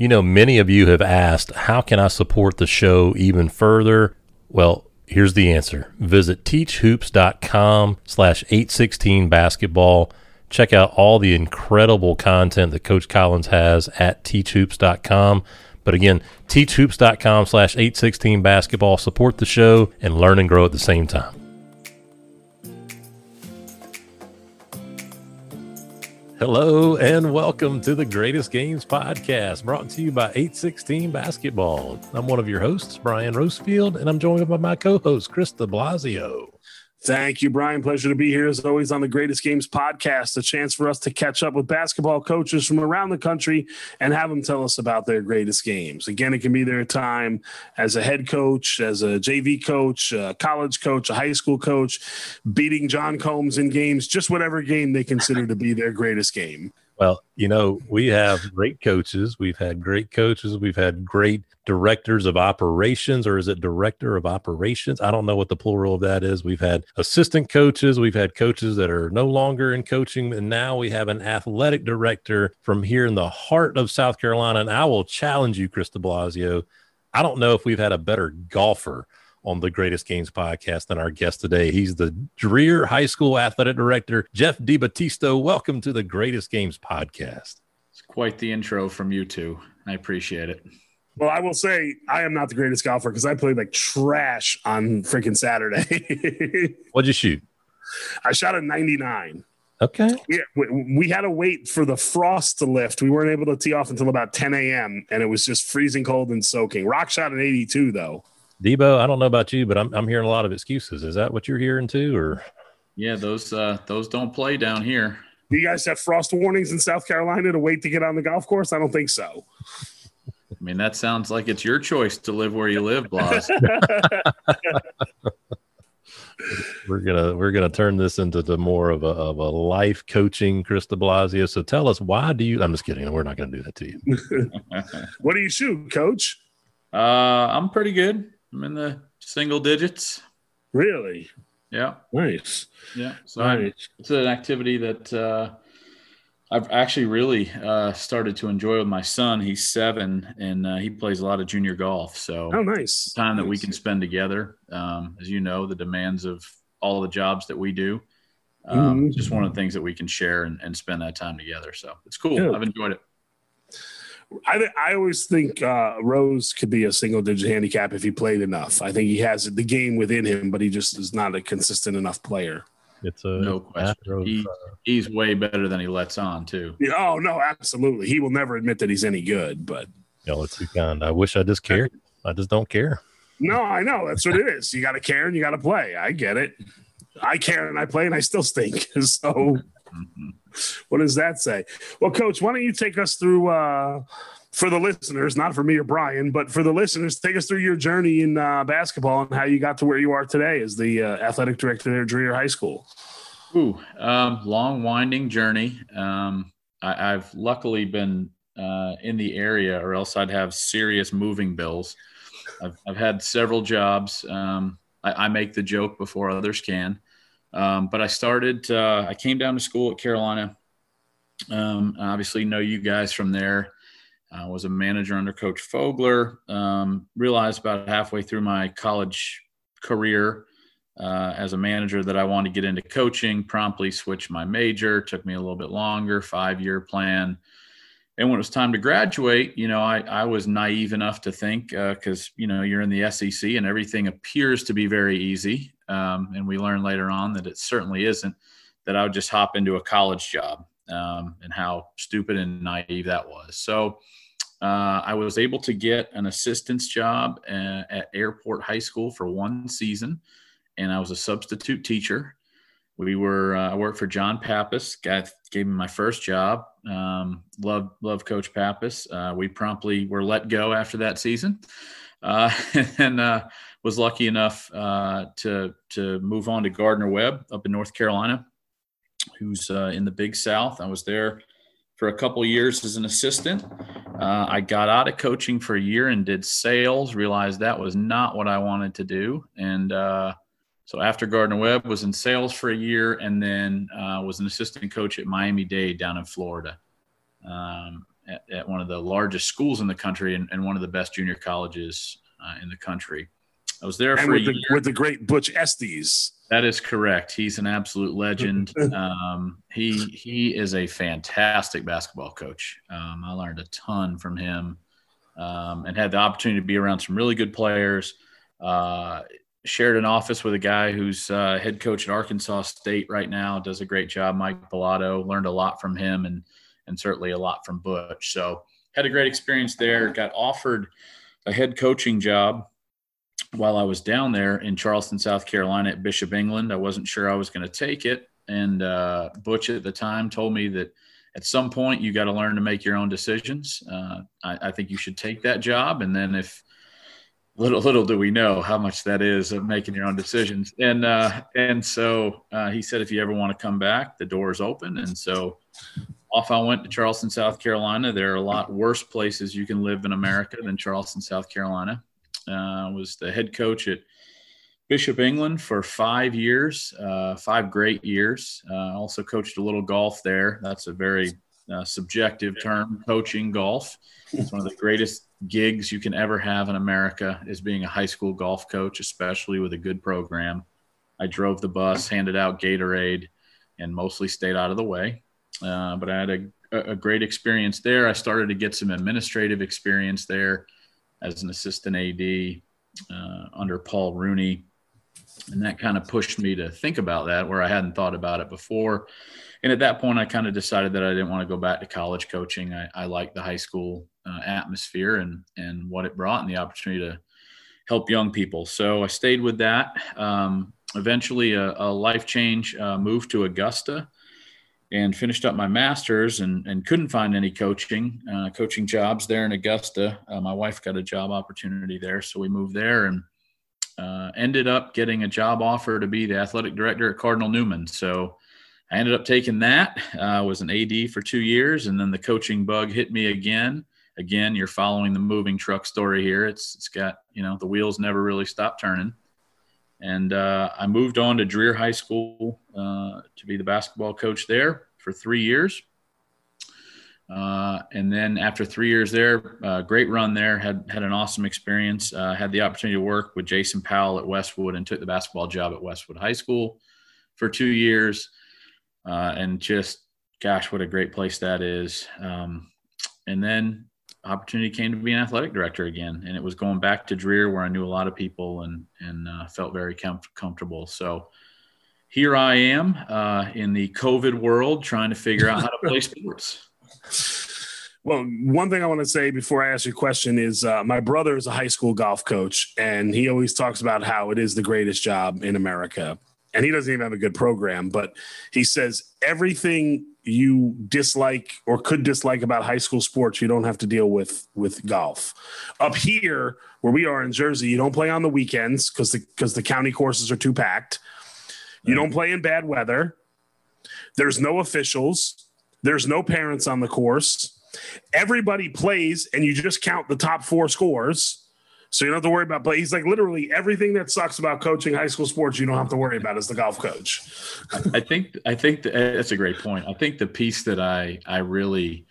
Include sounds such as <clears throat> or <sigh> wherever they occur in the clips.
You know, many of you have asked, how can I support the show even further? Well, here's the answer. Visit teachhoops.com slash 816 basketball. Check out all the incredible content that Coach Collins has at teachhoops.com. But again, teachhoops.com slash 816 basketball. Support the show and learn and grow at the same time. Hello and welcome to the Greatest Games Podcast, brought to you by 816 Basketball. I'm one of your hosts, Brian Rosefield, and I'm joined by my co-host, Chris de Blasio. Thank you, Brian. Pleasure to be here as always on the Greatest Games podcast. A chance for us to catch up with basketball coaches from around the country and have them tell us about their greatest games. Again, it can be their time as a head coach, as a JV coach, a college coach, a high school coach, beating John Combs in games, just whatever game they consider to be their greatest game. Well, you know, we have great coaches. We've had great coaches. We've had great directors of operations, or is it director of operations? I don't know what the plural of that is. We've had assistant coaches. We've had coaches that are no longer in coaching. And now we have an athletic director from here in the heart of South Carolina. And I will challenge you, Chris de Blasio. I don't know if we've had a better golfer on the Greatest Games podcast than our guest today. He's the Dreher High School Athletic Director, Jeff DiBattisto. Welcome to the Greatest Games podcast. It's quite the intro from you two. I appreciate it. Well, I will say I am not the greatest golfer because I played like trash on freaking Saturday. <laughs> What'd you shoot? I shot a 99. Okay. Yeah, we, we, had to wait for the frost to lift. We weren't able to tee off until about 10 a.m. and it was just freezing cold and soaking. Rock shot an 82 though. Debo, I don't know about you, but I'm I'm hearing a lot of excuses. Is that what you're hearing too, or? Yeah, those uh, those don't play down here. Do you guys have frost warnings in South Carolina to wait to get on the golf course? I don't think so. I mean, that sounds like it's your choice to live where you live, Blas. <laughs> we're gonna we're gonna turn this into the more of a of a life coaching, Chris de Blasio. So tell us why do you? I'm just kidding. We're not gonna do that to you. <laughs> what do you shoot, Coach? Uh, I'm pretty good. I'm in the single digits. Really? Yeah. Nice. Yeah. So nice. it's an activity that uh, I've actually really uh, started to enjoy with my son. He's seven and uh, he plays a lot of junior golf. So, oh, nice. Time nice. that we can spend together. Um, as you know, the demands of all the jobs that we do. Um, mm-hmm. Just one of the things that we can share and, and spend that time together. So it's cool. Yeah. I've enjoyed it. I, I always think uh, Rose could be a single digit handicap if he played enough. I think he has the game within him, but he just is not a consistent enough player. It's a no question. He, uh, he's way better than he lets on too. Yeah, oh no, absolutely. He will never admit that he's any good, but y'all are too kind. I wish I just cared. I just don't care. No, I know that's what it is. You got to care and you got to play. I get it. I care and I play and I still stink. <laughs> So, mm-hmm. What does that say? Well, Coach, why don't you take us through? uh for the listeners, not for me or Brian, but for the listeners, take us through your journey in uh, basketball and how you got to where you are today as the uh, athletic director there at Dreher High School. Ooh, um, long, winding journey. Um, I, have luckily been uh, in the area, or else I'd have serious moving bills. I've, I've had several jobs. Um, I, I, make the joke before others can. Um, but I started, uh, I came down to school at Carolina. Um, obviously, know you guys from there. I was a manager under Coach Fogler. Um, realized about halfway through my college career uh, as a manager that I wanted to get into coaching. Promptly switched my major. Took me a little bit longer, five year plan. And when it was time to graduate, you know, I, I was naive enough to think because uh, you know you're in the SEC and everything appears to be very easy. Um, and we learned later on that it certainly isn't. That I would just hop into a college job um, and how stupid and naive that was. So uh, I was able to get an assistant's job at, at Airport High School for one season, and I was a substitute teacher. We were uh, I worked for John Pappas. Got gave me my first job. Um, love love Coach Pappas. Uh, we promptly were let go after that season, uh, <laughs> and uh, was lucky enough uh, to to move on to Gardner Webb up in North Carolina, who's in the Big South. I was there for a couple years as an assistant. Uh, I got out of coaching for a year and did sales. Realized that was not what I wanted to do, and uh, so after Gardner Webb, was in sales for a year, and then uh, was an assistant coach at Miami Dade down in Florida. Um, at, at, one of the largest schools in the country and, and one of the best junior colleges uh, in the country. I was there and for with the, with the great Butch Estes. That is correct. He's an absolute legend. <laughs> um, he he is a fantastic basketball coach. Um, I learned a ton from him, um, and had the opportunity to be around some really good players. Uh, shared an office with a guy who's uh, head coach at Arkansas State right now. Does a great job, Mike Balado. Learned a lot from him, and and certainly a lot from Butch. So had a great experience there. Got offered a head coaching job while I was down there in Charleston, South Carolina at Bishop England. I wasn't sure I was going to take it, and uh, Butch at the time told me that at some point you got to learn to make your own decisions. Uh, I, I think you should take that job, and then if little little do we know how much that is of making your own decisions. And uh, and so uh, he said if you ever want to come back the door is open. And so off i went to charleston south carolina. There are a lot worse places you can live in america than charleston south carolina uh, was the head coach at bishop england for five years uh, five great years uh, also coached a little golf there that's a very uh, subjective term coaching golf it's one of the greatest gigs you can ever have in America is being a high school golf coach, especially with a good program. I drove the bus, handed out Gatorade, and mostly stayed out of the way. Uh, but I had a, a great experience there. I started to get some administrative experience there as an assistant AD uh, under Paul Rooney. And that kind of pushed me to think about that where I hadn't thought about it before. And at that point, I kind of decided that I didn't want to go back to college coaching. I, I liked the high school uh, atmosphere and and what it brought and the opportunity to help young people. So I stayed with that. Um, eventually, a, a, life change uh, moved to Augusta and finished up my master's and, and couldn't find any coaching uh, coaching jobs there in Augusta. Uh, my wife got a job opportunity there, so we moved there and uh, ended up getting a job offer to be the athletic director at Cardinal Newman. So I ended up taking that. I uh, was an AD for two years, and then the coaching bug hit me again again, you're following the moving truck story here. It's it's got you know the wheels never really stop turning. And uh, I moved on to Dreher High School uh, to be the basketball coach there for three years. Uh, and then after three years there, uh, great run there. Had had an awesome experience. Uh, had the opportunity to work with Jason Powell at Westwood and took the basketball job at Westwood High School for two years. Uh, and just, gosh, what a great place that is. Um, and then opportunity came to be an athletic director again, and it was going back to Dreher where I knew a lot of people and and uh, felt very com- comfortable. So here I am uh, in the COVID world trying to figure out how to play <laughs> sports. Well, one thing I want to say before I ask you a question is uh, my brother is a high school golf coach, and he always talks about how it is the greatest job in America. And he doesn't even have a good program, but he says everything you dislike or could dislike about high school sports you don't have to deal with with golf up here where we are in jersey you don't play on the weekends because the because the county courses are too packed you don't play in bad weather there's no officials there's no parents on the course everybody plays and you just count the top four scores so you don't have to worry about, but he's like literally everything that sucks about coaching high school sports, you don't have to worry about as the golf coach. I think, I think that's a great point. I think the piece that I, I really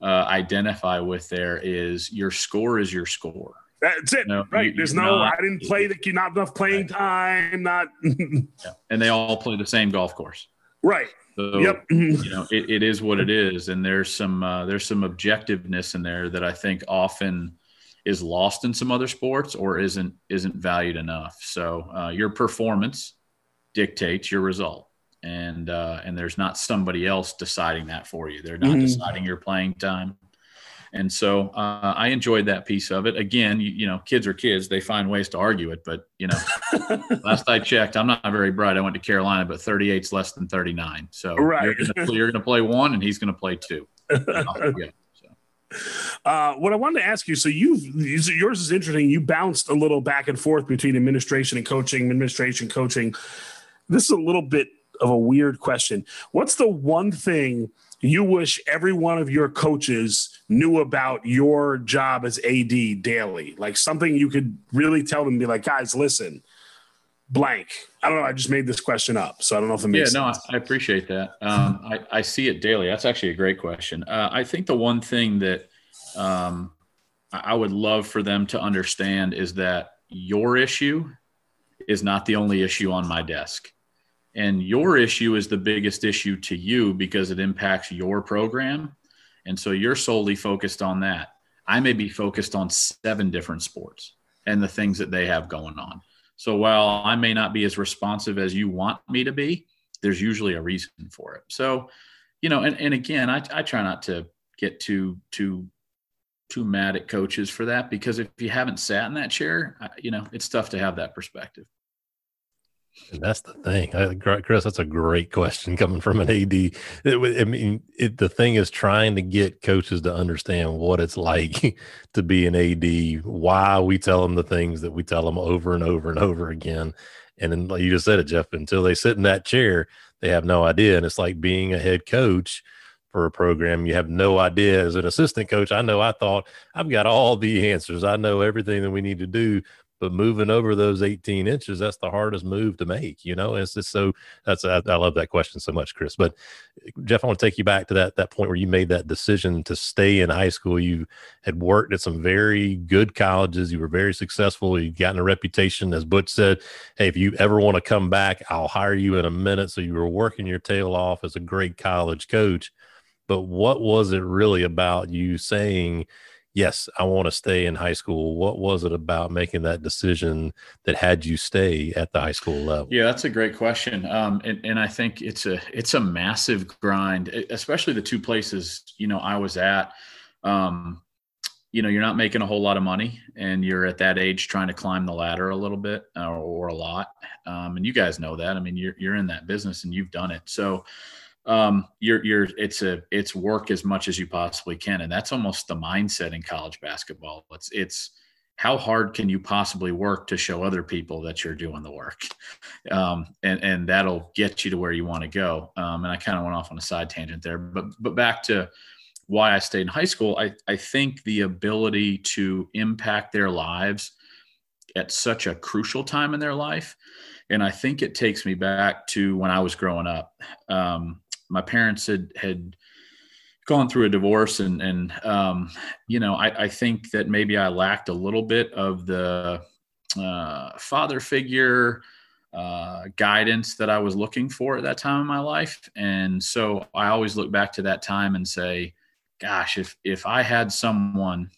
uh, identify with there is your score is your score. That's it. No, right. You, There's no, not, I didn't play the, not enough playing time, not. <laughs> yeah. And they all play the same golf course. Right. So, yep. <laughs> you know, it, it is what it is. And there's some, uh, there's some objectiveness in there that I think often, is lost in some other sports or isn't isn't valued enough. So uh, your performance dictates your result, and uh, and there's not somebody else deciding that for you. They're not mm-hmm. deciding your playing time. And so uh, I enjoyed that piece of it. Again, you, you, know, kids are kids; they find ways to argue it. But you know, <laughs> last I checked, I'm not very bright. I went to Carolina, but 38's less than 39. So right. you're going to play one, and he's going to play two. <laughs> yeah. Uh, what I wanted to ask you, so you've yours is interesting. You bounced a little back and forth between administration and coaching, administration, coaching. This is a little bit of a weird question. What's the one thing you wish every one of your coaches knew about your job as AD daily? Like something you could really tell them, be like, guys, listen, blank. I don't know. I just made this question up, so I don't know if it makes. Yeah, no. I, I appreciate that. Um, I, I see it daily. That's actually a great question. Uh, I think the one thing that um, I would love for them to understand is that your issue is not the only issue on my desk. And your issue is the biggest issue to you because it impacts your program. And so you're solely focused on that. I may be focused on seven different sports and the things that they have going on. So while I may not be as responsive as you want me to be, there's usually a reason for it. So, you know, and, and again, I, I try not to get too, too, too mad at coaches for that because if you haven't sat in that chair, you know, it's tough to have that perspective. And that's the thing, I, Chris. That's a great question coming from an AD. It, I mean, it, the thing is trying to get coaches to understand what it's like <laughs> to be an AD. Why we tell them the things that we tell them over and over and over again. And then, like you just said it, Jeff. Until they sit in that chair, they have no idea. And it's like being a head coach for a program. You have no idea. As an assistant coach, I know I thought I've got all the answers. I know everything that we need to do but moving over those 18 inches that's the hardest move to make you know it's just so that's I, I, love that question so much chris but eh, jeff i want to take you back to that that point where you made that decision to stay in high school. You had worked at some very good colleges. You were very successful. You'd gotten a reputation. As butch said hey if you ever want to come back i'll hire you in a minute. So you were working your tail off as a great college coach. But what was it really about you saying yes, I want to stay in high school. What was it about making that decision that had you stay at the high school level? Yeah, that's a great question. Um, and, and I think it's a it's a massive grind, especially the two places you know I was at. Um, you know, you're not making a whole lot of money, and you're at that age trying to climb the ladder a little bit or, or a lot. Um, and you guys know that. I mean, you're you're in that business and you've done it. So um, you're you're it's a it's work as much as you possibly can, and that's almost the mindset in college basketball. It's it's how hard can you possibly work to show other people that you're doing the work, um, and and that'll get you to where you want to go. Um, and I kind of went off on a side tangent there, but but back to why I stayed in high school. I I think the ability to impact their lives at such a crucial time in their life and I think it takes me back to when I was growing up. Um, my parents had had gone through a divorce and and um, you know I, I, think that maybe I lacked a little bit of the uh, father figure uh, guidance that I was looking for at that time in my life, and so I always look back to that time and say, "Gosh, if if I had someone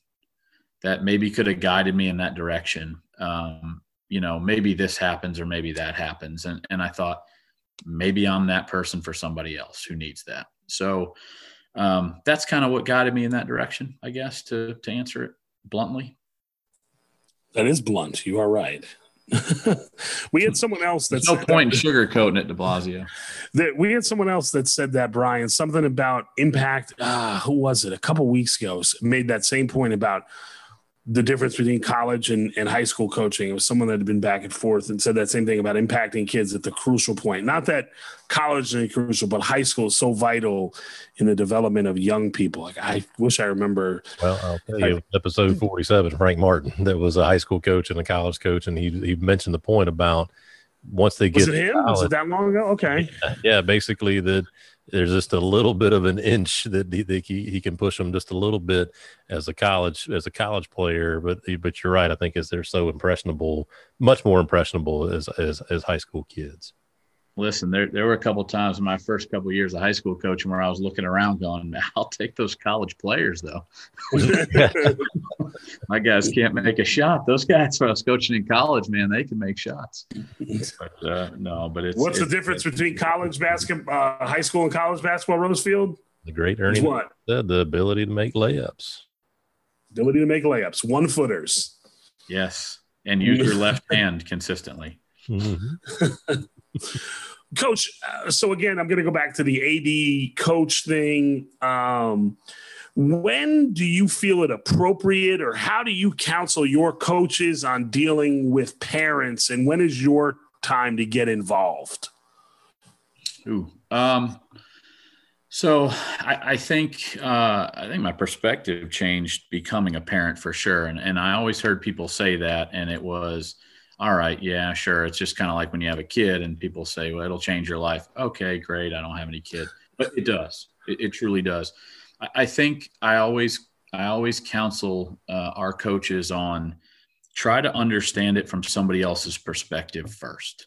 that maybe could have guided me in that direction, um, you know, maybe this happens or maybe that happens," and and I thought maybe I'm that person for somebody else who needs that. So um, that's kind of what guided me in that direction, I guess, to to answer it bluntly. That is blunt. You are right. <laughs> we had someone else that's no point in sugarcoating it, De Blasio. That we had someone else that said that Brian something about impact. Uh, who was it? A couple weeks ago, made that same point about the difference between college and, and high school coaching. It was someone that had been back and forth and said that same thing about impacting kids at the crucial point. Not that college is crucial, but high school is so vital in the development of young people. Like I wish I remember. Well, I'll tell you, I, episode forty-seven, Frank Martin, that was a high school coach and a college coach, and he he mentioned the point about once they get was it him? College, was it that long ago? Okay. Yeah, yeah basically that there's just a little bit of an inch that he, that he, he can push them just a little bit as a college as a college player. But but you're right. I think as they're so impressionable, much more impressionable as as, as high school kids listen, there there were a couple times in my first couple of years of high school coaching where I was looking around going, I'll take those college players though. <laughs> my guys can't make a shot. Those guys when I was coaching in college, man, they can make shots. But, uh, no, but it's what's it's, the difference between college basketball, uh, high school and college basketball, Rosefield? The great Ernie what? Said, the ability to make layups. Ability to make layups, one footers. Yes, and use your <laughs> left hand consistently. Mm-hmm. <laughs> coach uh, so again i'm going to go back to the ad coach thing. Um, when do you feel it appropriate or how do you counsel your coaches on dealing with parents and when is your time to get involved? Ooh, um, so I, I think uh, I think my perspective changed becoming a parent for sure, and and I always heard people say that, and it was all right, yeah, sure. It's just kind of like when you have a kid and people say, well, it'll change your life. Okay, great. I don't have any kid, but it does. It, it truly does. I, I, think I always, I always counsel uh, our coaches on try to understand it from somebody else's perspective first.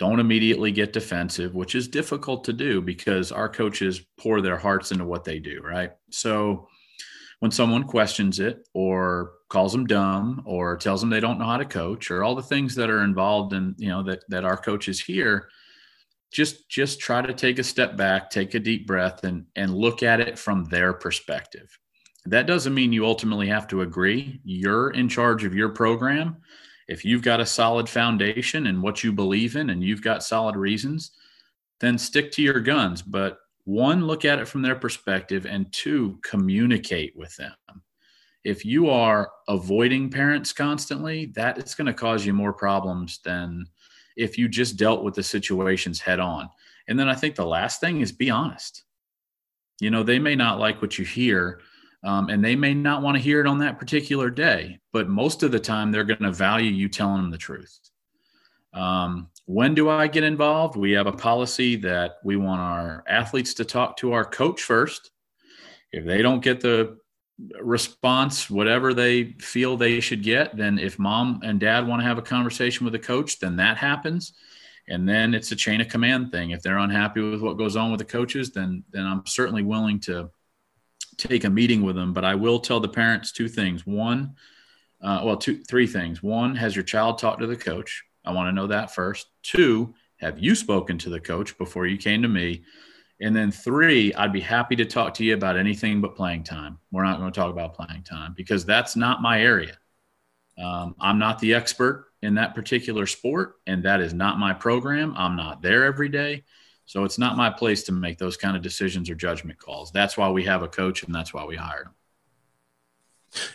Don't immediately get defensive, which is difficult to do because our coaches pour their hearts into what they do, right? So when someone questions it or calls them dumb or tells them they don't know how to coach or all the things that are involved in, you know, that that our coaches hear, just just try to take a step back, take a deep breath and and look at it from their perspective. That doesn't mean you ultimately have to agree. You're in charge of your program if you've got a solid foundation and what you believe in and you've got solid reasons, then stick to your guns. But one, look at it from their perspective, and two, communicate with them. If you are avoiding parents constantly, that is going to cause you more problems than if you just dealt with the situations head on. And then I think the last thing is be honest. You know, they may not like what you hear, um, and they may not want to hear it on that particular day, but most of the time they're going to value you telling them the truth. Um, when do I get involved? We have a policy that we want our athletes to talk to our coach first. If they don't get the response, whatever they feel they should get, then if mom and dad want to have a conversation with the coach, then that happens. And then it's a chain of command thing. If they're unhappy with what goes on with the coaches, then then I'm certainly willing to take a meeting with them, but I will tell the parents two things. One, uh, well, two, three things. One, has your child talked to the coach? I want to know that first. Two, have you spoken to the coach before you came to me? And then three, I'd be happy to talk to you about anything but playing time. We're not going to talk about playing time because that's not my area. Um, I'm not the expert in that particular sport, and that is not my program. I'm not there every day. So it's not my place to make those kind of decisions or judgment calls. That's why we have a coach and that's why we hired him.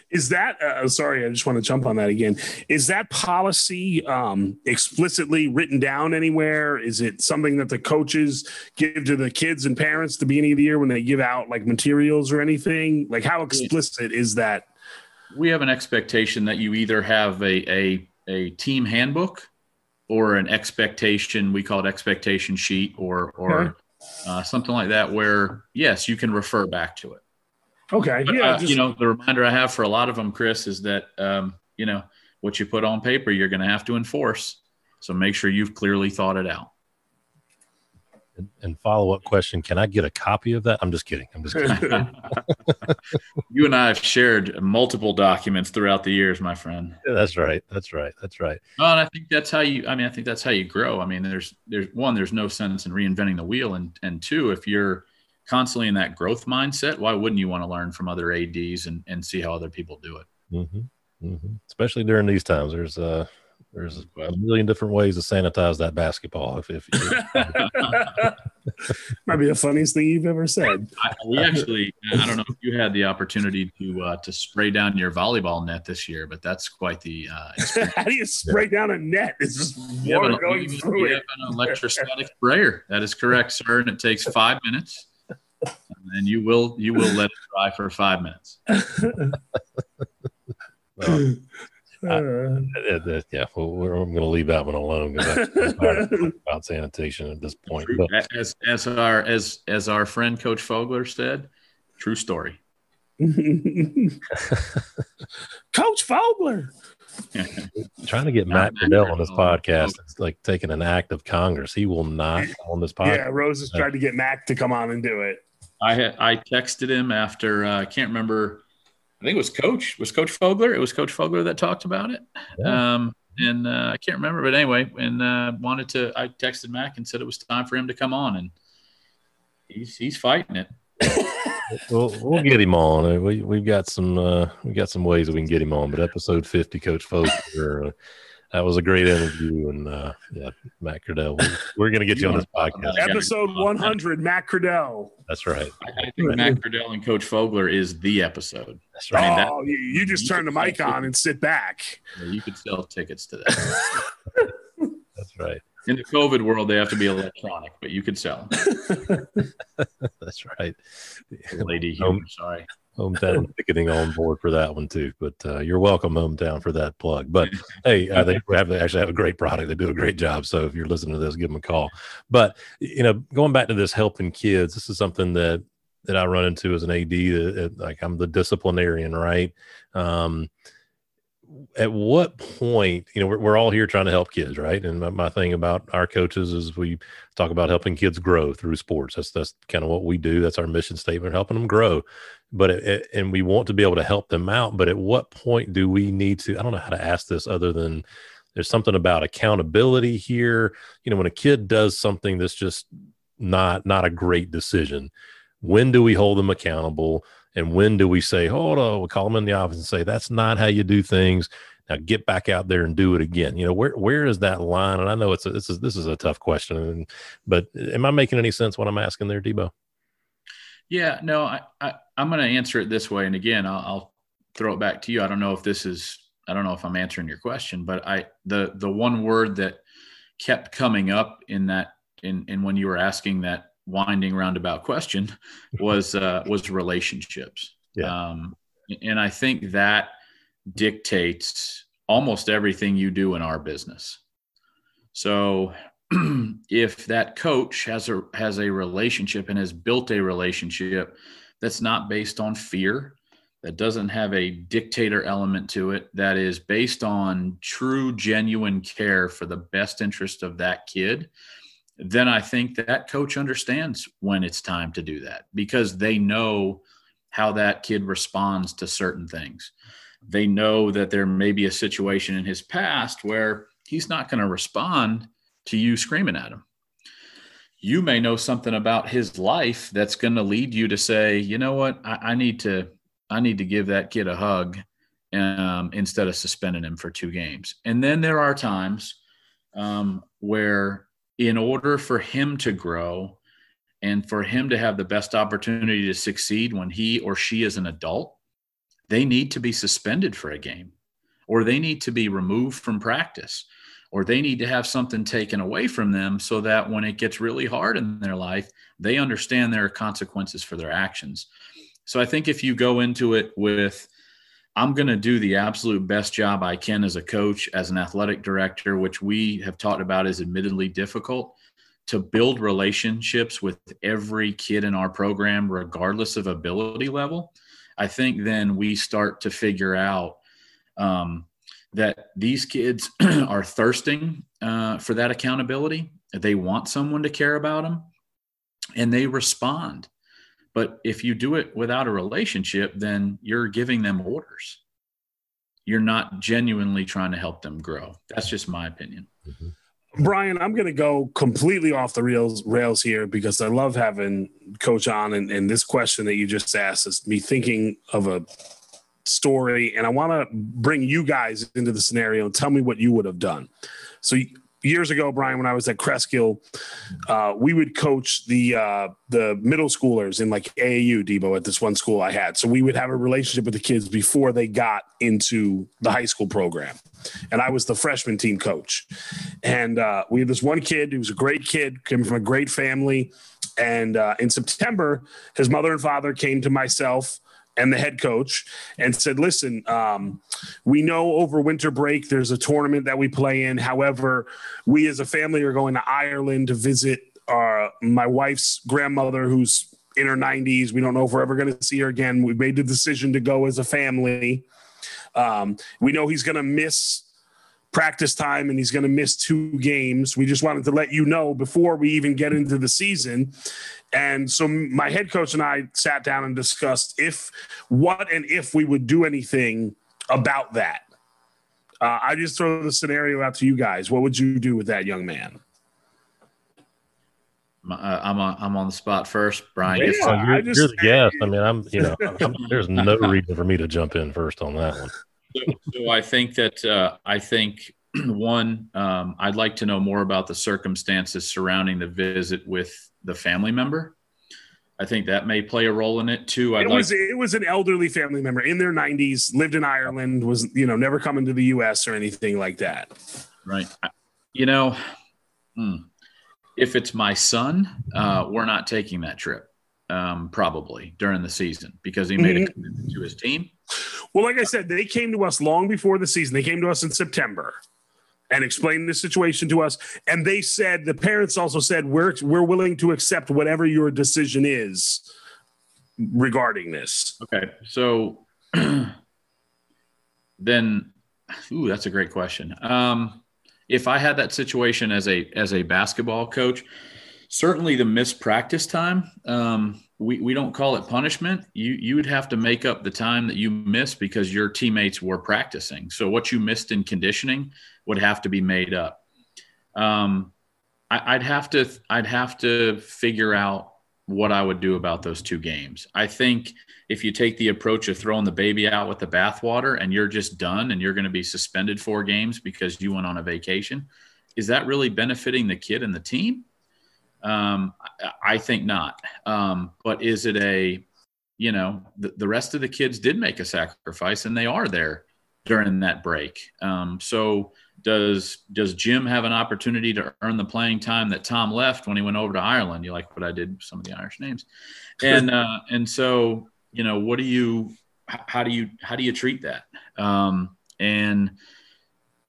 Is that uh, sorry? I just want to jump on that again. Is that policy um, explicitly written down anywhere? Is it something that the coaches give to the kids and parents at the beginning of the year when they give out like materials or anything? Like how explicit is that? We have an expectation that you either have a a, a team handbook or an expectation we call it expectation sheet or or okay. uh, something like that where yes you can refer back to it okay but, yeah uh, just... you know the reminder i have for a lot of them chris is that um, you know what you put on paper you're going to have to enforce so make sure you've clearly thought it out and, and follow up question: Can I get a copy of that? I'm just kidding. I'm just kidding. <laughs> <laughs> you and I have shared multiple documents throughout the years, my friend. Yeah, that's right. That's right. That's right. Well, and I think that's how you. I mean, I think that's how you grow. I mean, there's there's one, there's no sense in reinventing the wheel, and and two, if you're constantly in that growth mindset, why wouldn't you want to learn from other ads and and see how other people do it? Mm-hmm. Mm-hmm. Especially during these times, there's uh there's a million different ways to sanitize that basketball. If, if, <laughs> might be the funniest thing you've ever said. I, we actually, I don't know if you had the opportunity to uh, to spray down your volleyball net this year, but that's quite the. Uh, <laughs> How do you spray yeah. down a net? It's just water an, going you, through you it. an electrostatic sprayer. That is correct, sir, and it takes five minutes. And you will you will let it dry for five minutes. <laughs> well, uh, yeah, well, I'm going to leave that one alone <laughs> about sanitation at this point. But, as as our as as our friend Coach Fogler said, true story. <laughs> Coach Fogler. Trying to get Matt Goodell on this podcast It's like taking an act of Congress. He will not on this podcast. Yeah, Rose has tried to get Mac to come on and do it. I I texted him after uh, I can't remember I think it was Coach. Was Coach Fogler? It was Coach Fogler that talked about it. Yeah. Um, and uh, I can't remember, but anyway, and uh, wanted to. I texted Mac and said it was time for him to come on, and he's he's fighting it. <laughs> we'll, we'll get him on. We we've got some uh, we got some ways that we can get him on. But episode fifty, Coach Fogler. That was a great interview, and uh, yeah, Matt Cradell, we're, going to get you on this podcast. Episode 100, Matt Cradell. That's right. I think Matt Cradell and Coach Fogler is the episode. That's right. I mean, oh, you, you just turn the mic on and sit back. You could sell tickets to that. <laughs> That's right. in the COVID world, they have to be electronic, but you could sell. <laughs> That's right. Lady humor, sorry. Hometown <laughs> ticketing on board for that one too. But uh, you're welcome, hometown, for that plug. But hey, I think we have actually have a great product. They do a great job. So if you're listening to this, give them a call. But you know, going back to this helping kids, this is something that that I run into as an AD. That, like I'm the disciplinarian, right? Um, at what point, you know, we're, we're all here trying to help kids, right? And my, my, thing about our coaches is we talk about helping kids grow through sports. That's that's kind of what we do. That's our mission statement, helping them grow. But it, it, and we want to be able to help them out. But at what point do we need to? I don't know how to ask this other than there's something about accountability here. You know, when a kid does something that's just not not a great decision, when do we hold them accountable? And when do we say, hold on, we call them in the office and say, that's not how you do things. Now get back out there and do it again. You know, where where is that line? And I know it's a, this is this is a tough question, but am I making any sense what I'm asking there, Debo? Yeah, no, I, I am going to answer it this way, and again, I'll, I'll throw it back to you. I don't know if this is I don't know if I'm answering your question, but I the the one word that kept coming up in that in in when you were asking that winding roundabout question <laughs> was uh, was relationships. Yeah. Um, and I think that dictates almost everything you do in our business. So <clears throat> if that coach has a has a relationship and has built a relationship that's not based on fear, that doesn't have a dictator element to it, that is based on true genuine care for the best interest of that kid, then I think that coach understands when it's time to do that because they know how that kid responds to certain things. They know that there may be a situation in his past where he's not going to respond to you screaming at him. You may know something about his life that's going to lead you to say, you know what, I, I need to, I need to give that kid a hug um, instead of suspending him for two games. And then there are times um, where in order for him to grow and for him to have the best opportunity to succeed when he or she is an adult, they need to be suspended for a game or they need to be removed from practice or they need to have something taken away from them so that when it gets really hard in their life, they understand there are consequences for their actions. So I think if you go into it with, I'm going to do the absolute best job I can as a coach, as an athletic director, which we have talked about is admittedly difficult to build relationships with every kid in our program, regardless of ability level. I think then we start to figure out um, that these kids <clears throat> are thirsting uh, for that accountability. They want someone to care about them and they respond. But if you do it without a relationship, then you're giving them orders. You're not genuinely trying to help them grow. That's just my opinion. Mm-hmm. Brian, I'm going to go completely off the rails rails here because I love having Coach on, and, and this question that you just asked is me thinking of a story, and I want to bring you guys into the scenario and tell me what you would have done. So years ago, Brian, when I was at Cresskill, uh, we would coach the uh, the middle schoolers in like AAU Debo at this one school I had. So we would have a relationship with the kids before they got into the high school program, and I was the freshman team coach. And uh, we had this one kid who was a great kid, came from a great family. And uh, in September, his mother and father came to myself and the head coach and said, listen, um, we know over winter break there's a tournament that we play in. However, we as a family are going to Ireland to visit uh, my wife's grandmother who's in her 90s. We don't know if we're ever going to see her again. We made the decision to go as a family. Um, we know he's going to miss practice time and he's going to miss two games. We just wanted to let you know before we even get into the season. And so my head coach and I sat down and discussed if what and if we would do anything about that. Uh, I just throw the scenario out to you guys. What would you do with that young man? Uh, I'm on. I'm on the spot first, Brian. Yeah, oh, you're, just, you're, the guest. I <laughs> mean, I'm. You know, I'm, there's no reason for me to jump in first on that one. So, so I think that uh, I think <clears throat> one, um, I'd like to know more about the circumstances surrounding the visit with the family member. I think that may play a role in it too. I'd it was like- it was an elderly family member in their 90s, lived in Ireland, was you know never coming to the U.S. or anything like that. Right. You know, Hmm. If it's my son, uh, we're not taking that trip um, probably during the season because he made a mm-hmm. commitment to his team. Well, like I said, they came to us long before the season. They came to us in September and explained the situation to us. And they said the parents also said we're we're willing to accept whatever your decision is regarding this. Okay, so <clears throat> then, ooh, that's a great question. Um, if I had that situation as a as a basketball coach, certainly the missed practice time. Um, we, we don't call it punishment. You you would have to make up the time that you missed because your teammates were practicing. So what you missed in conditioning would have to be made up. Um, I, I'd have to I'd have to figure out what I would do about those two games. I think if you take the approach of throwing the baby out with the bathwater and you're just done and you're going to be suspended four games because you went on a vacation, is that really benefiting the kid and the team? Um, I, I, think not. Um, but is it a, you know, the, the rest of the kids did make a sacrifice and they are there during that break. Um, so does does Jim have an opportunity to earn the playing time that Tom left when he went over to Ireland? You like what I did with some of the Irish names, and uh, and so you know what do you how do you how do you treat that? Um, and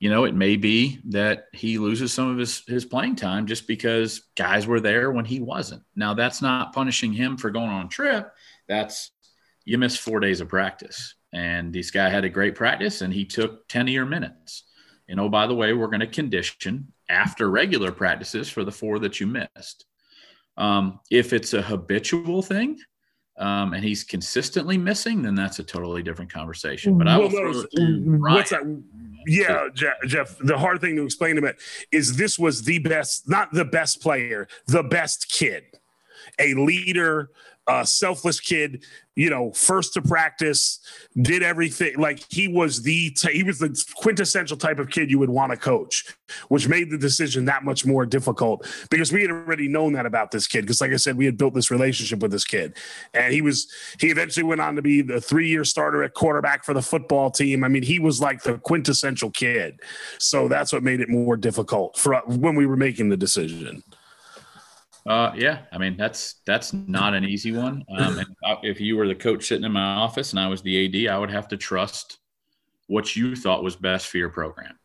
you know it may be that he loses some of his his playing time just because guys were there when he wasn't. Now that's not punishing him for going on a trip. That's you missed four days of practice, and this guy had a great practice, and he took ten of your minutes and oh, by the way, we're going to condition after regular practices for the four that you missed. Um, if it's a habitual thing um, and he's consistently missing, then that's a totally different conversation. But I will throw it to What's that? Yeah, Jeff, the hard thing to explain to him is this was the best, not the best player, the best kid, a leader, a selfless kid, you know, first to practice, did everything. Like he was the t- he was the quintessential type of kid you would want to coach, which made the decision that much more difficult because we had already known that about this kid. Because, like I said, we had built this relationship with this kid, and he was he eventually went on to be the three year starter at quarterback for the football team. I mean, he was like the quintessential kid. So that's what made it more difficult for when we were making the decision. Uh, yeah, I mean that's that's not an easy one. Um, and if you were the coach sitting in my office and I was the AD, I would have to trust what you thought was best for your program.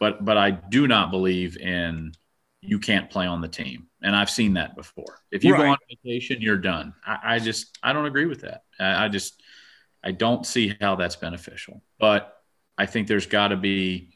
But but I do not believe in you can't play on the team, and I've seen that before. If you right. go on vacation, you're done. I, I, just I don't agree with that. I, I just I don't see how that's beneficial. But I think there's got to be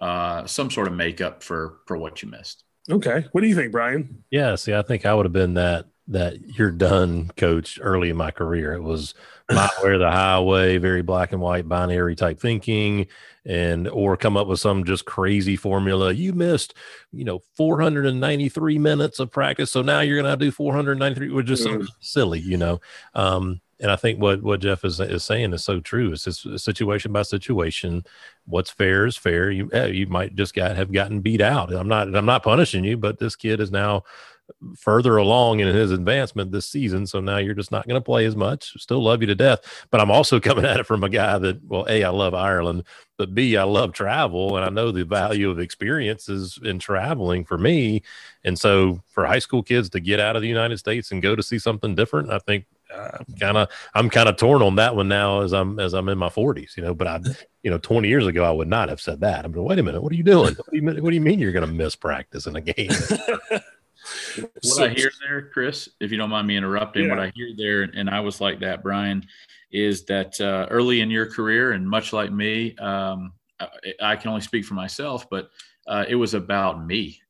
uh, some sort of makeup for for what you missed. Okay. What do you think, Brian? Yeah, see, I think I would have been that that you're done coach early in my career. It was my way or the highway, very black and white binary type thinking, and or come up with some just crazy formula. You missed, you know, 493 minutes of practice, so now you're gonna do 493, which is mm. silly, you know. Um, and I think what what Jeff is is saying is so true. It's just situation by situation. What's fair is fair. You eh, you might just got have gotten beat out. I'm not I'm not punishing you, but this kid is now further along in his advancement this season. So now you're just not going to play as much. Still love you to death, but I'm also <laughs> coming at it from a guy that well, a I love Ireland, but b I love travel, and I know the value of experiences in traveling for me. And so for high school kids to get out of the United States and go to see something different, I think kind of I'm kind of torn on that one now as I'm as I'm in my 40s, you know. But I, <laughs> you know, 20 years ago I would not have said that. I'm like, wait a minute, what are you doing? What do you, what do you mean you're going to miss practice in a game? <laughs> what so, I hear <laughs> there, Chris, if you don't mind me interrupting, yeah. what I hear there, and I was like that, Brian, is that uh, early in your career, and much like me, um, I, I, can only speak for myself, but uh, it was about me,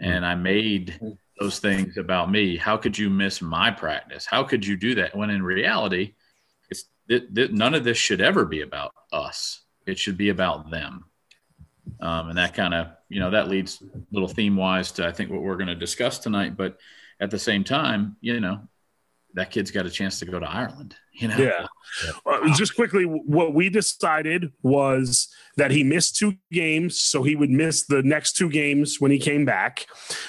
and I made mm those things about me. How could you miss my practice? How could you do that? When in reality, it's th- th- none of this should ever be about us. It should be about them. Um, and that kind of, you know, that leads a little theme wise to I think what we're going to discuss tonight. But at the same time, you know, that kid's got a chance to go to Ireland. You know? Yeah. Uh, just quickly, what we decided was that he missed two games, so he would miss the next two games when he came back.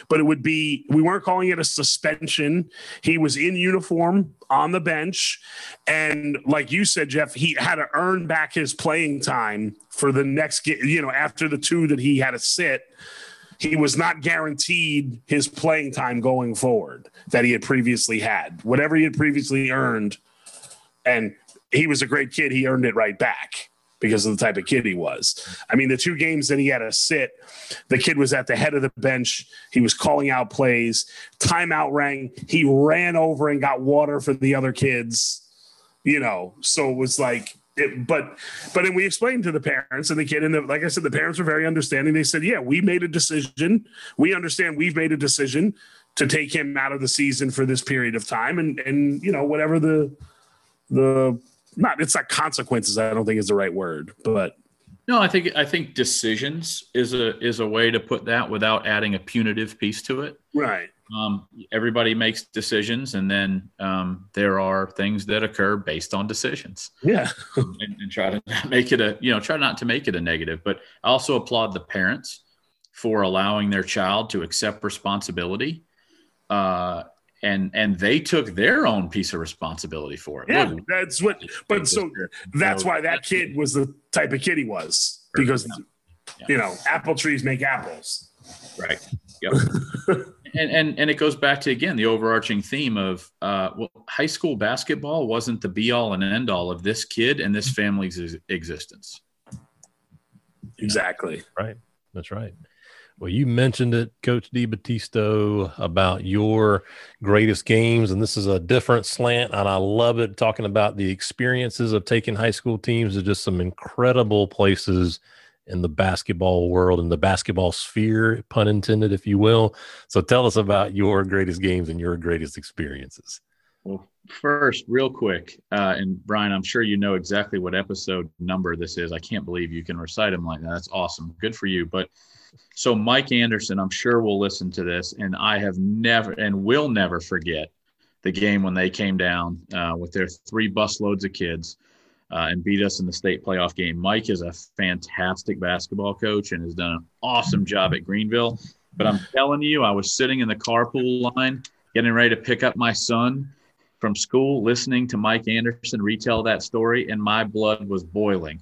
But it would be we weren't calling it a suspension. He was in uniform on the bench, and like you said, Jeff, he had to earn back his playing time for the next game. You know, after the two that he had to sit he was not guaranteed his playing time going forward that he had previously had. Whatever he had previously earned, and he was a great kid, he earned it right back because of the type of kid he was. I mean, the two games that he had to sit, the kid was at the head of the bench. He was calling out plays. Timeout rang. He ran over and got water for the other kids. You know, so it was like it, but but then we explained to the parents and the kid and the, like i said the parents were very understanding. They said yeah we made a decision. We understand we've made a decision to take him out of the season for this period of time. And and you know whatever the the not it's not consequences i don't think is the right word but. No i think i think decisions is a is a way to put that without adding a punitive piece to it. Right um, everybody makes decisions, and then um, there are things that occur based on decisions. Yeah, <laughs> and, and, try to make it a you know try not to make it a negative. But I also applaud the parents for allowing their child to accept responsibility. Uh, and and they took their own piece of responsibility for it. Yeah, Look, that's what. But so that's why that kid was the type of kid he was because yeah. you know apple trees make apples. Right. Yep. <laughs> and, and and it goes back to again the overarching theme of uh, well, high school basketball wasn't the be all and end all of this kid and this family's existence. Exactly. Right. That's right. Well, you mentioned it, Coach DiBattisto, about your greatest games, and this is a different slant, and I love it. Talking about the experiences of taking high school teams to just some incredible places in the basketball world in the basketball sphere, pun intended, if you will. So tell us about your greatest games and your greatest experiences. Well, first, real quick, uh, and Brian, I'm sure you know exactly what episode number this is. I can't believe you can recite them like that. That's awesome. Good for you. But so Mike Anderson, I'm sure will listen to this, and I have never and will never forget the game when they came down uh, with their three busloads of kids uh, and beat us in the state playoff game. Mike is a fantastic basketball coach and has done an awesome job at Greenville. But I'm telling you, I was sitting in the carpool line getting ready to pick up my son from school, listening to Mike Anderson retell that story, and my blood was boiling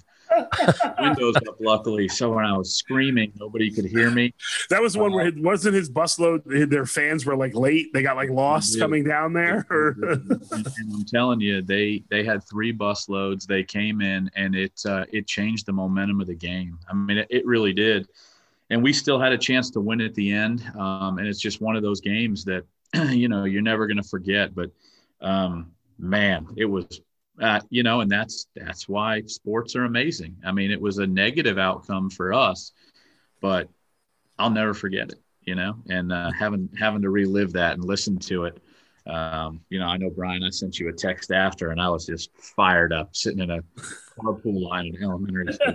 <laughs> windows up, luckily. So when I was screaming, nobody could hear me. That was the one uh, where it wasn't his busload. Their fans were like late. They got like lost coming down there. I'm telling you, they they had three bus loads. They came in, and it uh, it changed the momentum of the game. I mean, it, it really did. And we still had a chance to win at the end. Um, and it's just one of those games that <clears throat> you know you're never going to forget. But um, man, it was uh, you know, and that's that's why sports are amazing. I mean, it was a negative outcome for us, but I'll never forget it. You know, and uh, having having to relive that and listen to it. Um, you know, I know Brian. I sent you a text after, and I was just fired up, sitting in a carpool line in elementary school. <laughs>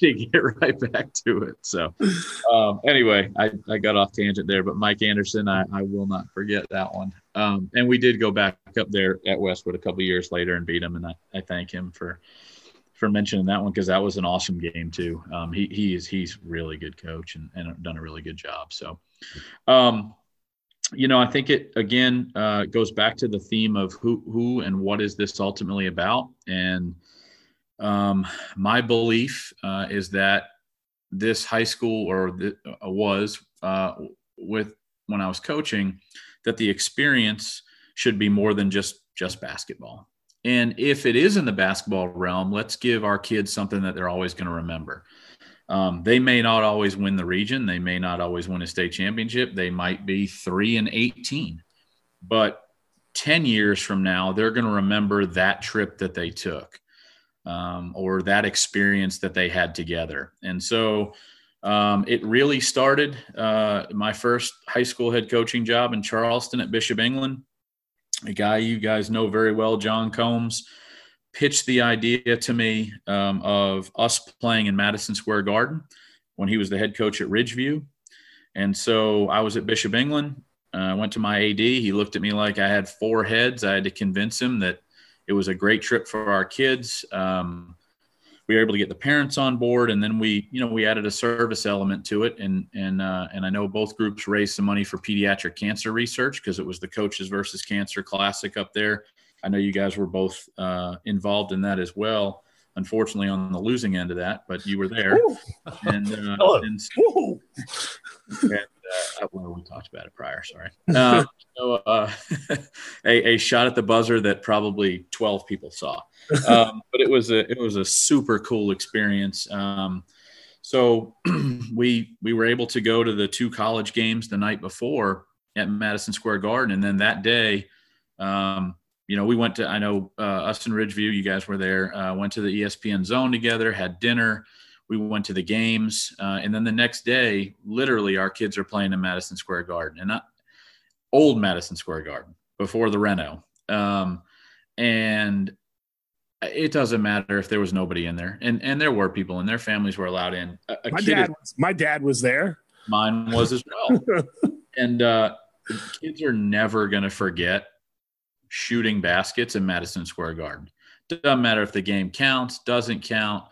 to get right back to it. So, um, anyway, I, I got off tangent there, but Mike Anderson, I, I will not forget that one. Um, and we did go back up there at Westwood a couple years later and beat him, and I, I thank him for for mentioning that one because that was an awesome game too. Um, he he is he's really good coach and, and done a really good job. So, um, you know, I think it again uh, goes back to the theme of who who and what is this ultimately about. And um, my belief uh, is that this high school or the, uh, was uh, with when I was coaching that the experience should be more than just just basketball. And if it is in the basketball realm, let's give our kids something that they're always going to remember. Um, they may not always win the region. They may not always win a state championship. They might be three and 18. But 10 years from now, they're going to remember that trip that they took um, or that experience that they had together. And so um, it really started uh, my first high school head coaching job in Charleston at Bishop England. A guy you guys know very well, John Combs pitched the idea to me um, of us playing in Madison Square Garden when he was the head coach at Ridgeview. And so I was at Bishop England. I uh, went to my AD. He looked at me like I had four heads. I had to convince him that it was a great trip for our kids. Um, we were able to get the parents on board, and then we, you know, we added a service element to it. And and uh, and I know both groups raised some money for pediatric cancer research because it was the Coaches versus Cancer Classic up there I know you guys were both uh, involved in that as well. unfortunately on the losing end of that, but you were there. And, uh, <laughs> and, <laughs> and uh, well, we talked about it prior. Sorry. Uh, so, uh, <laughs> a, a, shot at the buzzer that probably 12 people saw, um, but it was a it was a super cool experience. Um, so <clears throat> we we were able to go to the two college games the night before at Madison Square Garden, and then that day, um, you know, we went to I know uh, us in Ridgeview, you guys were there. Uh, went to the ESPN Zone together, had dinner. We went to the games, uh, and then the next day, literally, our kids are playing in Madison Square Garden, and not old Madison Square Garden before the reno. Um, and it doesn't matter if there was nobody in there, and and there were people, and their families were allowed in. A, a my dad, was, my dad was there. Mine was as well. <laughs> and uh, kids are never going to forget shooting baskets in Madison Square Garden. Doesn't matter if the game counts, doesn't count.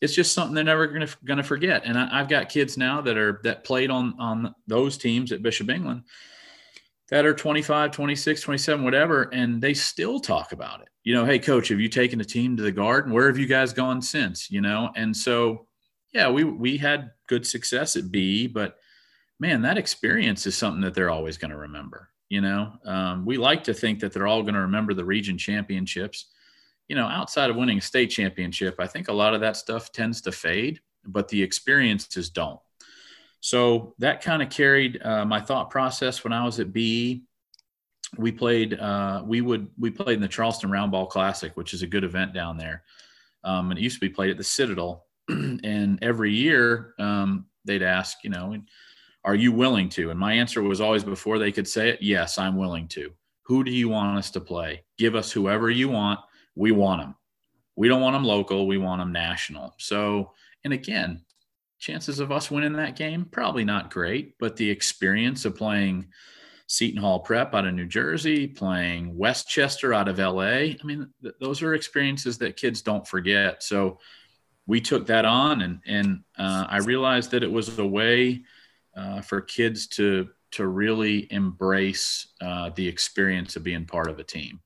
It's just something they're never going to forget. And I, have got kids now that are that played on on those teams at Bishop England that are 25, 26, 27, whatever, and they still talk about it. You know, hey, coach, have you taken a team to the garden? Where have you guys gone since? You know, and so, yeah, we we had good success at B, but man, that experience is something that they're always going to remember. You know, um, we like to think that they're all going to remember the region championships. You know, outside of winning a state championship, I think a lot of that stuff tends to fade, but the experiences don't. So that kind of carried uh, my thought process when I was at BE. We played, uh, we would, we played in the Charleston Roundball Classic, which is a good event down there. Um, and it used to be played at the Citadel. <clears throat> and every year um, they'd ask, you know, are you willing to? And my answer was always before they could say it, yes, I'm willing to. Who do you want us to play? Give us whoever you want. We want them. We don't want them local. We want them national. So, and again, chances of us winning that game probably not great but the experience of playing seton hall prep out of new jersey playing westchester out of la i mean th- those are experiences that kids don't forget so we took that on and and uh, i realized that it was a way uh, for kids to to really embrace uh, the experience of being part of a team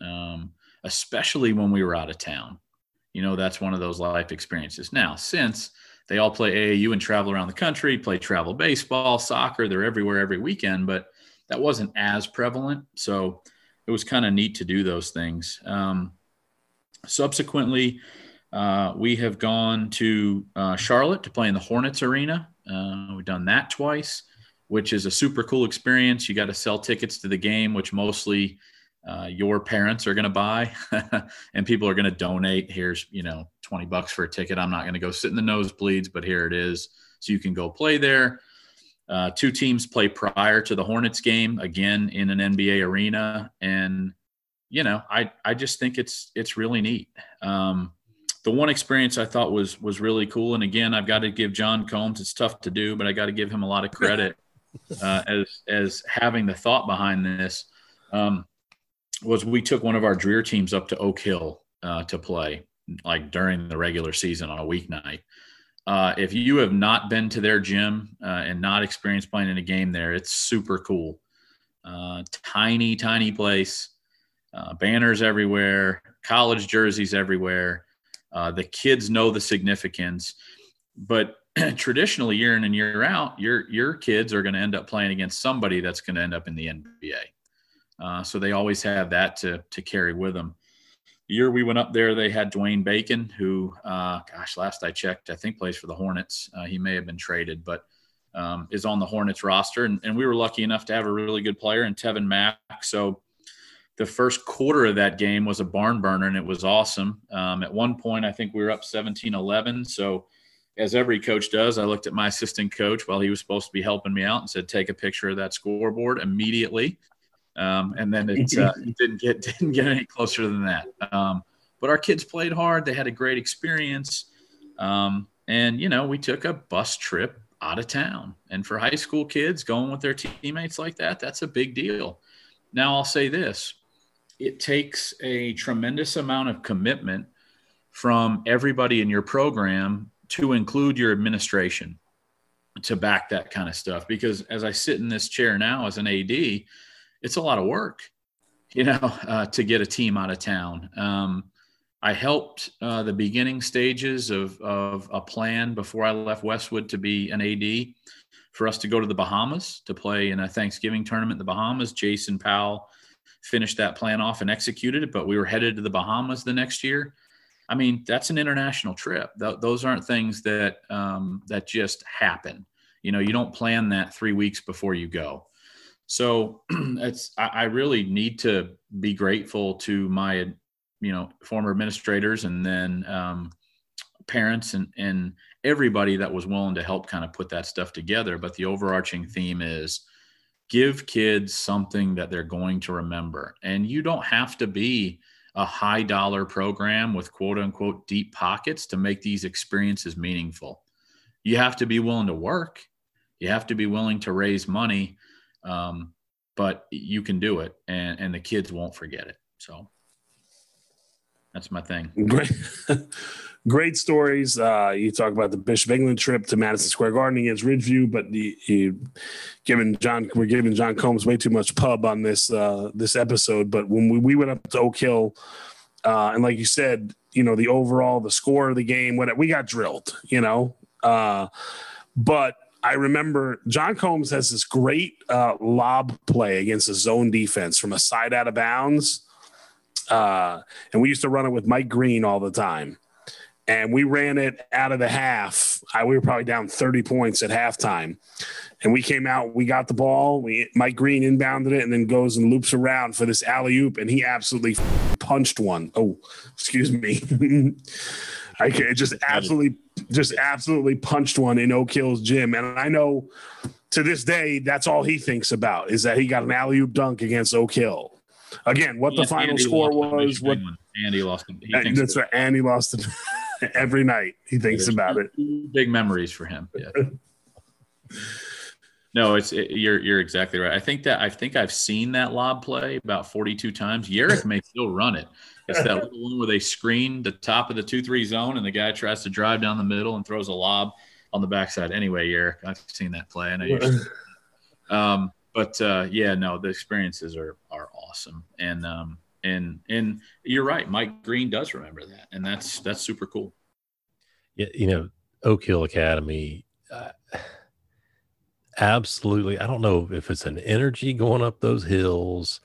um, especially when we were out of town you know that's one of those life experiences now since they all play AAU and travel around the country, play travel baseball, soccer. They're everywhere every weekend, but that wasn't as prevalent. So it was kind of neat to do those things. Um, subsequently, uh, we have gone to uh, Charlotte to play in the Hornets Arena. Uh, we've done that twice, which is a super cool experience. You got to sell tickets to the game, which mostly uh, your parents are going to buy <laughs> and people are going to donate. Here's you know 20 bucks for a ticket. I'm not going to go sit in the nosebleeds but here it is. So you can go play there. Uh, two teams play prior to the hornets game again in an nba arena. And you know i i just think it's it's really neat. Um, the one experience i thought was was really cool and again i've got to give john combs it's tough to do but i got to give him a lot of credit <laughs> uh, as as having the thought behind this um, was we took one of our Dreher teams up to Oak Hill uh, to play, like during the regular season on a weeknight. Uh, if you have not been to their gym uh, and not experienced playing in a game there, it's super cool. Uh, tiny, tiny place, uh, banners everywhere, college jerseys everywhere. Uh, the kids know the significance, but <clears throat> traditionally, year in and year out, your your kids are going to end up playing against somebody that's going to end up in the NBA. Uh, so they always have that to to carry with them. The year we went up there, they had Dwayne Bacon, who, uh, gosh, last I checked, I think plays for the Hornets. Uh, he may have been traded, but um, is on the Hornets roster. And, and, we were lucky enough to have a really good player in Tevin Mack. So the first quarter of that game was a barn burner, and it was awesome. Um, at one point, I think we were up 17 11. So as every coach does, I looked at my assistant coach while he was supposed to be helping me out and said, "Take a picture of that scoreboard immediately." Um, and then it, uh, <laughs> it, didn't get didn't get any closer than that. Um, but our kids played hard. They had a great experience. Um, and you know, we took a bus trip out of town. And for high school kids going with their teammates like that, that's a big deal. Now I'll say this: it takes a tremendous amount of commitment from everybody in your program to include your administration to back that kind of stuff. Because as I sit in this chair now as an AD it's a lot of work, you know, <laughs> uh, to get a team out of town. Um, I helped uh, the beginning stages of, of a plan before I left Westwood to be an AD for us to go to the Bahamas to play in a Thanksgiving tournament in the Bahamas. Jason Powell finished that plan off and executed it, but we were headed to the Bahamas the next year. I mean, that's an international trip. Th- those aren't things that um, that just happen. You know, you don't plan that three weeks before you go. So <clears throat> it's I, I really need to be grateful to my you know former administrators and then um, parents and and everybody that was willing to help kind of put that stuff together but the overarching theme is give kids something that they're going to remember. And you don't have to be a high dollar program with quote unquote deep pockets to make these experiences meaningful. You have to be willing to work. You have to be willing to raise money um, but you can do it and and the kids won't forget it. So that's my thing. Great, <laughs> great stories. Uh, you talk about the Bishop England trip to Madison Square Garden against Ridgeview, but you giving John we're giving John Combs way too much pub on this uh, this episode. But when we, we went up to Oak Hill, uh, and like you said, you know the overall the score of the game, what we got drilled, you know. Uh, but I remember John Combs has this great uh, lob play against a zone defense from a side out of bounds uh, and we used to run it with Mike Green all the time. And we ran it out of the half. I, we were probably down 30 points at halftime. And we came out, we got the ball. We Mike Green inbounded it and then goes and loops around for this alley oop. And he absolutely punched one. Oh, excuse me. <laughs> I just absolutely, just absolutely punched one in Oak Hill's gym. And I know to this day, that's all he thinks about is that he got an alley oop dunk against Oak Hill. Again, what the final Andy score was. What Andy lost. He that's right. Andy lost it <laughs> every night. He thinks There's about it. Big memories for him. Yeah. no, it's it, you're you're exactly right. I think that I think I've seen that lob play about 42 times. Yerrick may still run it. It's that little one where they screen the top of the two three zone, and the guy tries to drive down the middle and throws a lob on the backside. Anyway, Yerrick, I've seen that play. I know. Um, but uh, yeah, no, the experiences are are awesome, and um, and and you're right. Mike Green does remember that, and that's that's super cool. Yeah, you know, Oak Hill Academy. Uh, absolutely, I don't know if it's an energy going up those hills,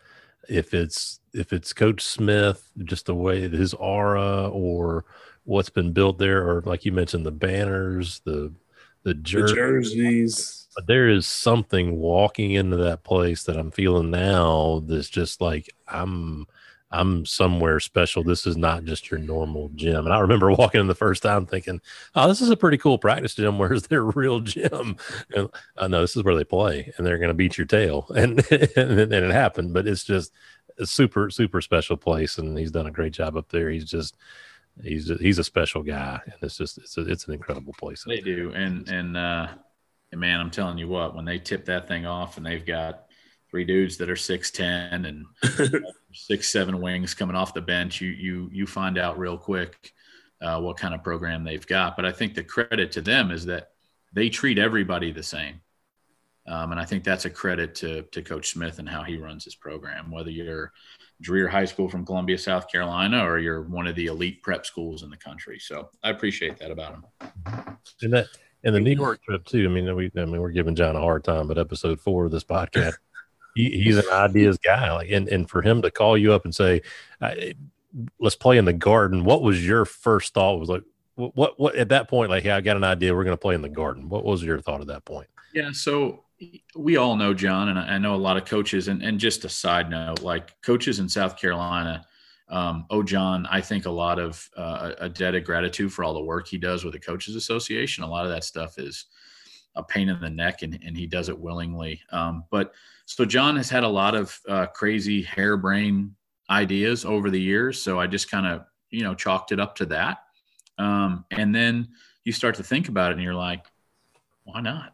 if it's if it's Coach Smith, just the way his aura, or what's been built there, or like you mentioned, the banners, the the, jer- the jerseys but there is something walking into that place that I'm feeling now that's just like I'm I'm somewhere special. This is not just your normal gym. And I remember <laughs> walking in the first time thinking, oh, this is a pretty cool practice gym. <laughs> Where's their real gym? And I uh, know this is where they play and they're going to beat your tail. <laughs> And, and, and it happened, but it's just a super, super special place. And he's done a great job up there. He's just, he's, he's a special guy. And it's just, it's, a, it's an incredible place. They do. And, and, uh, and man, I'm telling you what, when they tip that thing off and they've got three dudes that are six ten and <laughs> six seven wings coming off the bench, you you you find out real quick uh, what kind of program they've got. But I think the credit to them is that they treat everybody the same. Um, and I think that's a credit to, to Coach Smith and how he runs his program, whether you're Dreher High School from Columbia, South Carolina, or you're one of the elite prep schools in the country. So I appreciate that about him. And that and the New York trip too. I mean, we I mean we're giving John a hard time, but episode four of this podcast, <laughs> he, he's an ideas guy. Like, and and for him to call you up and say, "Let's play in the garden," what was your first thought? Was like, what what at that point? Like, hey, I got an idea. We're going to play in the garden. What was your thought at that point? Yeah, so we all know John, and I know a lot of coaches. And and just a side note, like coaches in South Carolina um, oh, John, I think a lot of uh, a debt of gratitude for all the work he does with the Coaches Association. A lot of that stuff is a pain in the neck, and, and he does it willingly. Um, but so John has had a lot of uh, crazy harebrained ideas over the years. So I just kind of you know chalked it up to that. Um, and then you start to think about it, and you're like, why not?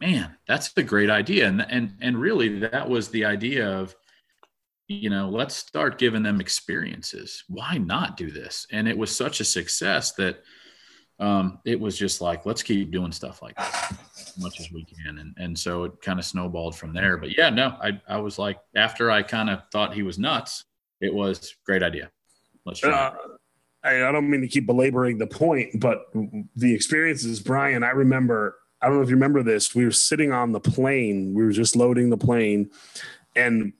Man, that's a great idea. And and and really, that was the idea of you know, let's start giving them experiences. Why not do this? And it was such a success that um, it was just like, let's keep doing stuff like this as much as we can. And, and so it kind of snowballed from there. But yeah, no, I, I was like, after I kind of thought he was nuts, it was great idea. let's try. Uh, I, I don't mean to keep belaboring the point, but the experiences, Brian, I remember. I don't know if you remember this. We were sitting on the plane. We were just loading the plane, and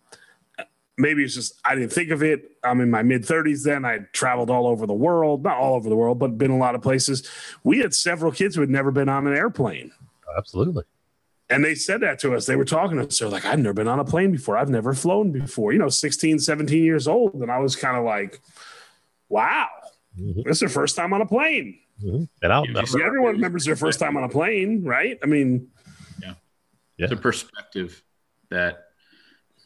maybe it's just I didn't think of it. I'm in my mid 30s then. I traveled all over the world, not all over the world, but been a lot of places. We had several kids who had never been on an airplane. Absolutely. And they said that to us. They were talking to us. They're like, I've never been on a plane before. I've never flown before, you know, 16, 17 years old. And I was kind of like, wow, mm-hmm. this is their first time on a plane. Mm-hmm. And I'll, everyone remembers their first time on a plane, right? I mean, yeah. yeah. It's a perspective that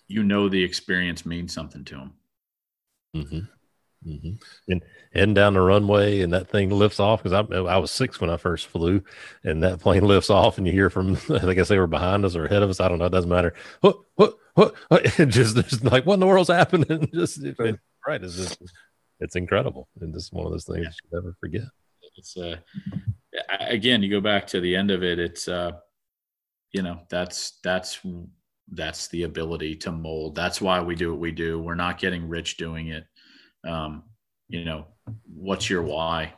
you know the experience means something to them. Mm-hmm. Mm-hmm. And heading down the runway, and that thing lifts off because I, I was six when I first flew, and that plane <laughs> lifts off, and you hear from <laughs> I guess they were behind us or ahead of us. I don't know. It doesn't matter. What what what? just, just like what in the world's happening? <laughs> just it, it, right. It's just it's incredible, and just one of those things yeah. you never forget. It's uh, again, you go back to the end of it. It's uh, you know, that's that's that's the ability to mold. That's why we do what we do. We're not getting rich doing it. Um, you know, what's your why?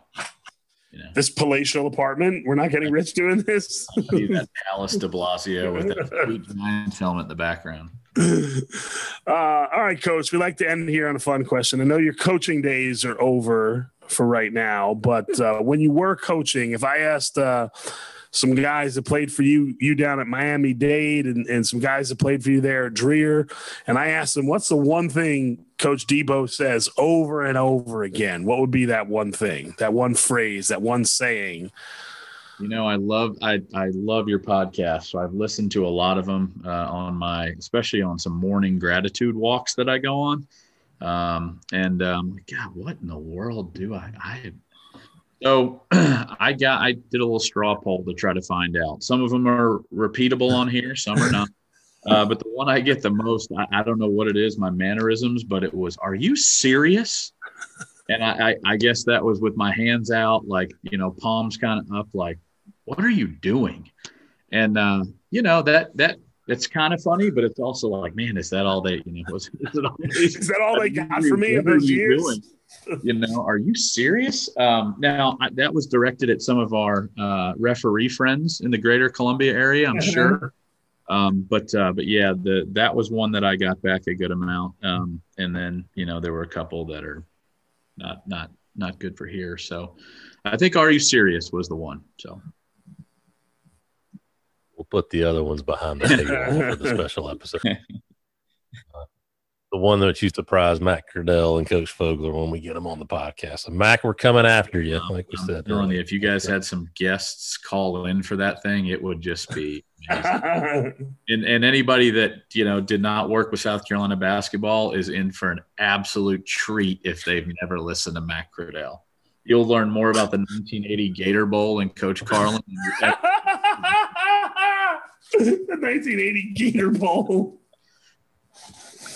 You know, this palatial apartment. We're not getting rich doing this. <laughs> that Palace de Blasio with that giant <laughs> film in the background. Uh, all right, coach. We like to end here on a fun question. I know your coaching days are over for right now, but uh, when you were coaching, if I asked uh, some guys that played for you you down at Miami Dade and, and some guys that played for you there at Dreher. And I asked them, what's the one thing Coach Debo says over and over again? What would be that one thing, that one phrase, that one saying? You know, I love I I love your podcast. So I've listened to a lot of them uh, on my, especially on some morning gratitude walks that I go on. Um, and um, God, what in the world do I? I so <clears throat> I got I did a little straw poll to try to find out. Some of them are repeatable on here, some are not. Uh, but the one I get the most, I, I, don't know what it is, my mannerisms, but it was, "Are you serious?" And I, I, I guess that was with my hands out, like you know, palms kind of up, like, "What are you doing?" And uh, you know that that it's kind of funny, but it's also like, man, is that all they, you know, was, <laughs> is, all is that all they got for me in those years? Doing? You know, are you serious? Um, now I, that was directed at some of our uh, referee friends in the greater Columbia area, I'm sure. Um, but uh, but yeah, the that was one that I got back a good amount. Um, and then you know there were a couple that are not not not good for here. So I think "Are you serious?" was the one. So we'll put the other ones behind the <laughs> table for the special episode. <laughs> The one that you surprised Matt Curdell and Coach Fogler when we get them on the podcast. So Mac, we're coming after you, like we said. You, if you guys had some guests call in for that thing, it would just be <laughs> and, and anybody that you know did not work with South Carolina basketball is in for an absolute treat if they've never listened to Matt Curdell. You'll learn more about the 1980 Gator Bowl and Coach Carlen. <laughs> the 1980 Gator Bowl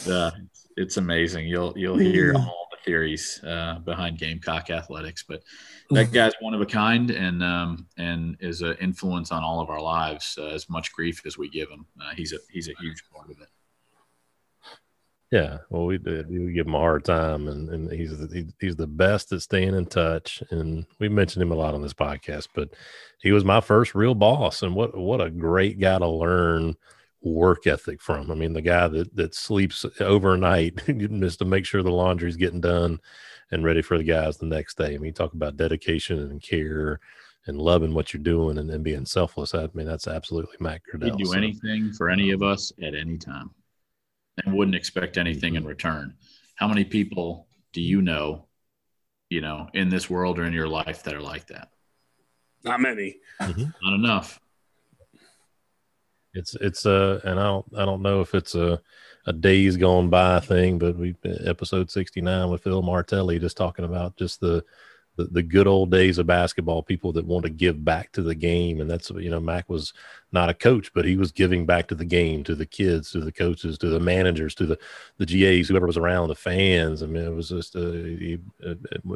uh, it's amazing. You'll you'll hear all the theories uh, behind Gamecock athletics, but that guy's one of a kind and um, and is an influence on all of our lives. Uh, as much grief as we give him, uh, he's a he's a huge part of it. Yeah, well, we did. We give him a hard time, and, and he's the, he's the best at staying in touch. And we mentioned him a lot on this podcast, but he was my first real boss, and what what a great guy to learn work ethic from. I mean, the guy that that sleeps overnight <laughs> just to make sure the laundry's getting done and ready for the guys the next day. I mean, talk about dedication and care and loving what you're doing and, and being selfless. I mean, that's absolutely Matt Curdell. He'd do so, anything for any of us at any time and wouldn't expect anything in return. How many people do you know, you know, in this world or in your life that are like that? Not many. Mm-hmm. Not enough. It's it's a and I don't I don't know if it's a a days gone by thing, but we episode sixty nine with Phil Martelli just talking about just the the, the good old days of basketball, people that want to give back to the game. And that's, you know, Mac was not a coach, but he was giving back to the game, to the kids, to the coaches, to the managers, to the, the GAs, whoever was around, the fans. I mean, it was just, uh, he, uh,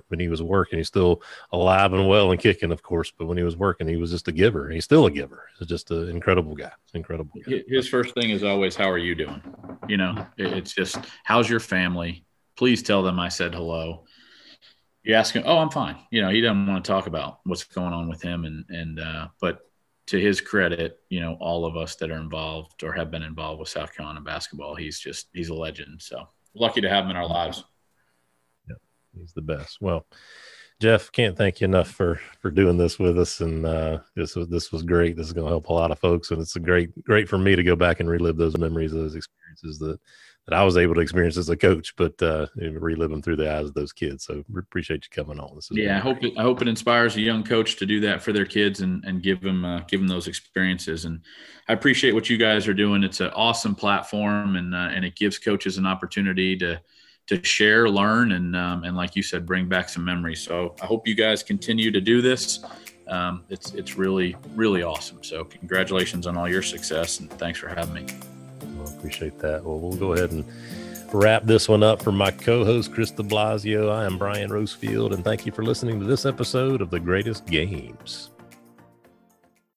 when he was working, he's still alive and well and kicking, of course, but when he was working, he was just a giver. He's still a giver. He's just an incredible guy. Incredible. Guy. His first thing is always, how are you doing? You know, it's just, how's your family? Please tell them I said hello you ask him, oh, I'm fine. You know, he doesn't want to talk about what's going on with him. And, and, uh, but to his credit, you know, all of us that are involved or have been involved with South Carolina basketball, he's just, he's a legend. So lucky to have him in our lives. Yeah, he's the best. Well, Jeff, can't thank you enough for for doing this with us, and uh, this was this was great. This is going to help a lot of folks, and it's a great great for me to go back and relive those memories, those experiences that that I was able to experience as a coach, but uh, through the eyes of those kids. So appreciate you coming on. This yeah, I hope it, I hope it inspires a young coach to do that for their kids and and give them uh, give them those experiences. And I appreciate what you guys are doing. It's an awesome platform, and uh, and it gives coaches an opportunity to to share, learn, and um, and like you said, bring back some memories. So I hope you guys continue to do this. Um, it's it's really really awesome. So congratulations on all your success, and thanks for having me. Appreciate that. Well, we'll go ahead and wrap this one up for my co-host Chris De Blasio. I am Brian Rosefield, and thank you for listening to this episode of the Greatest Games.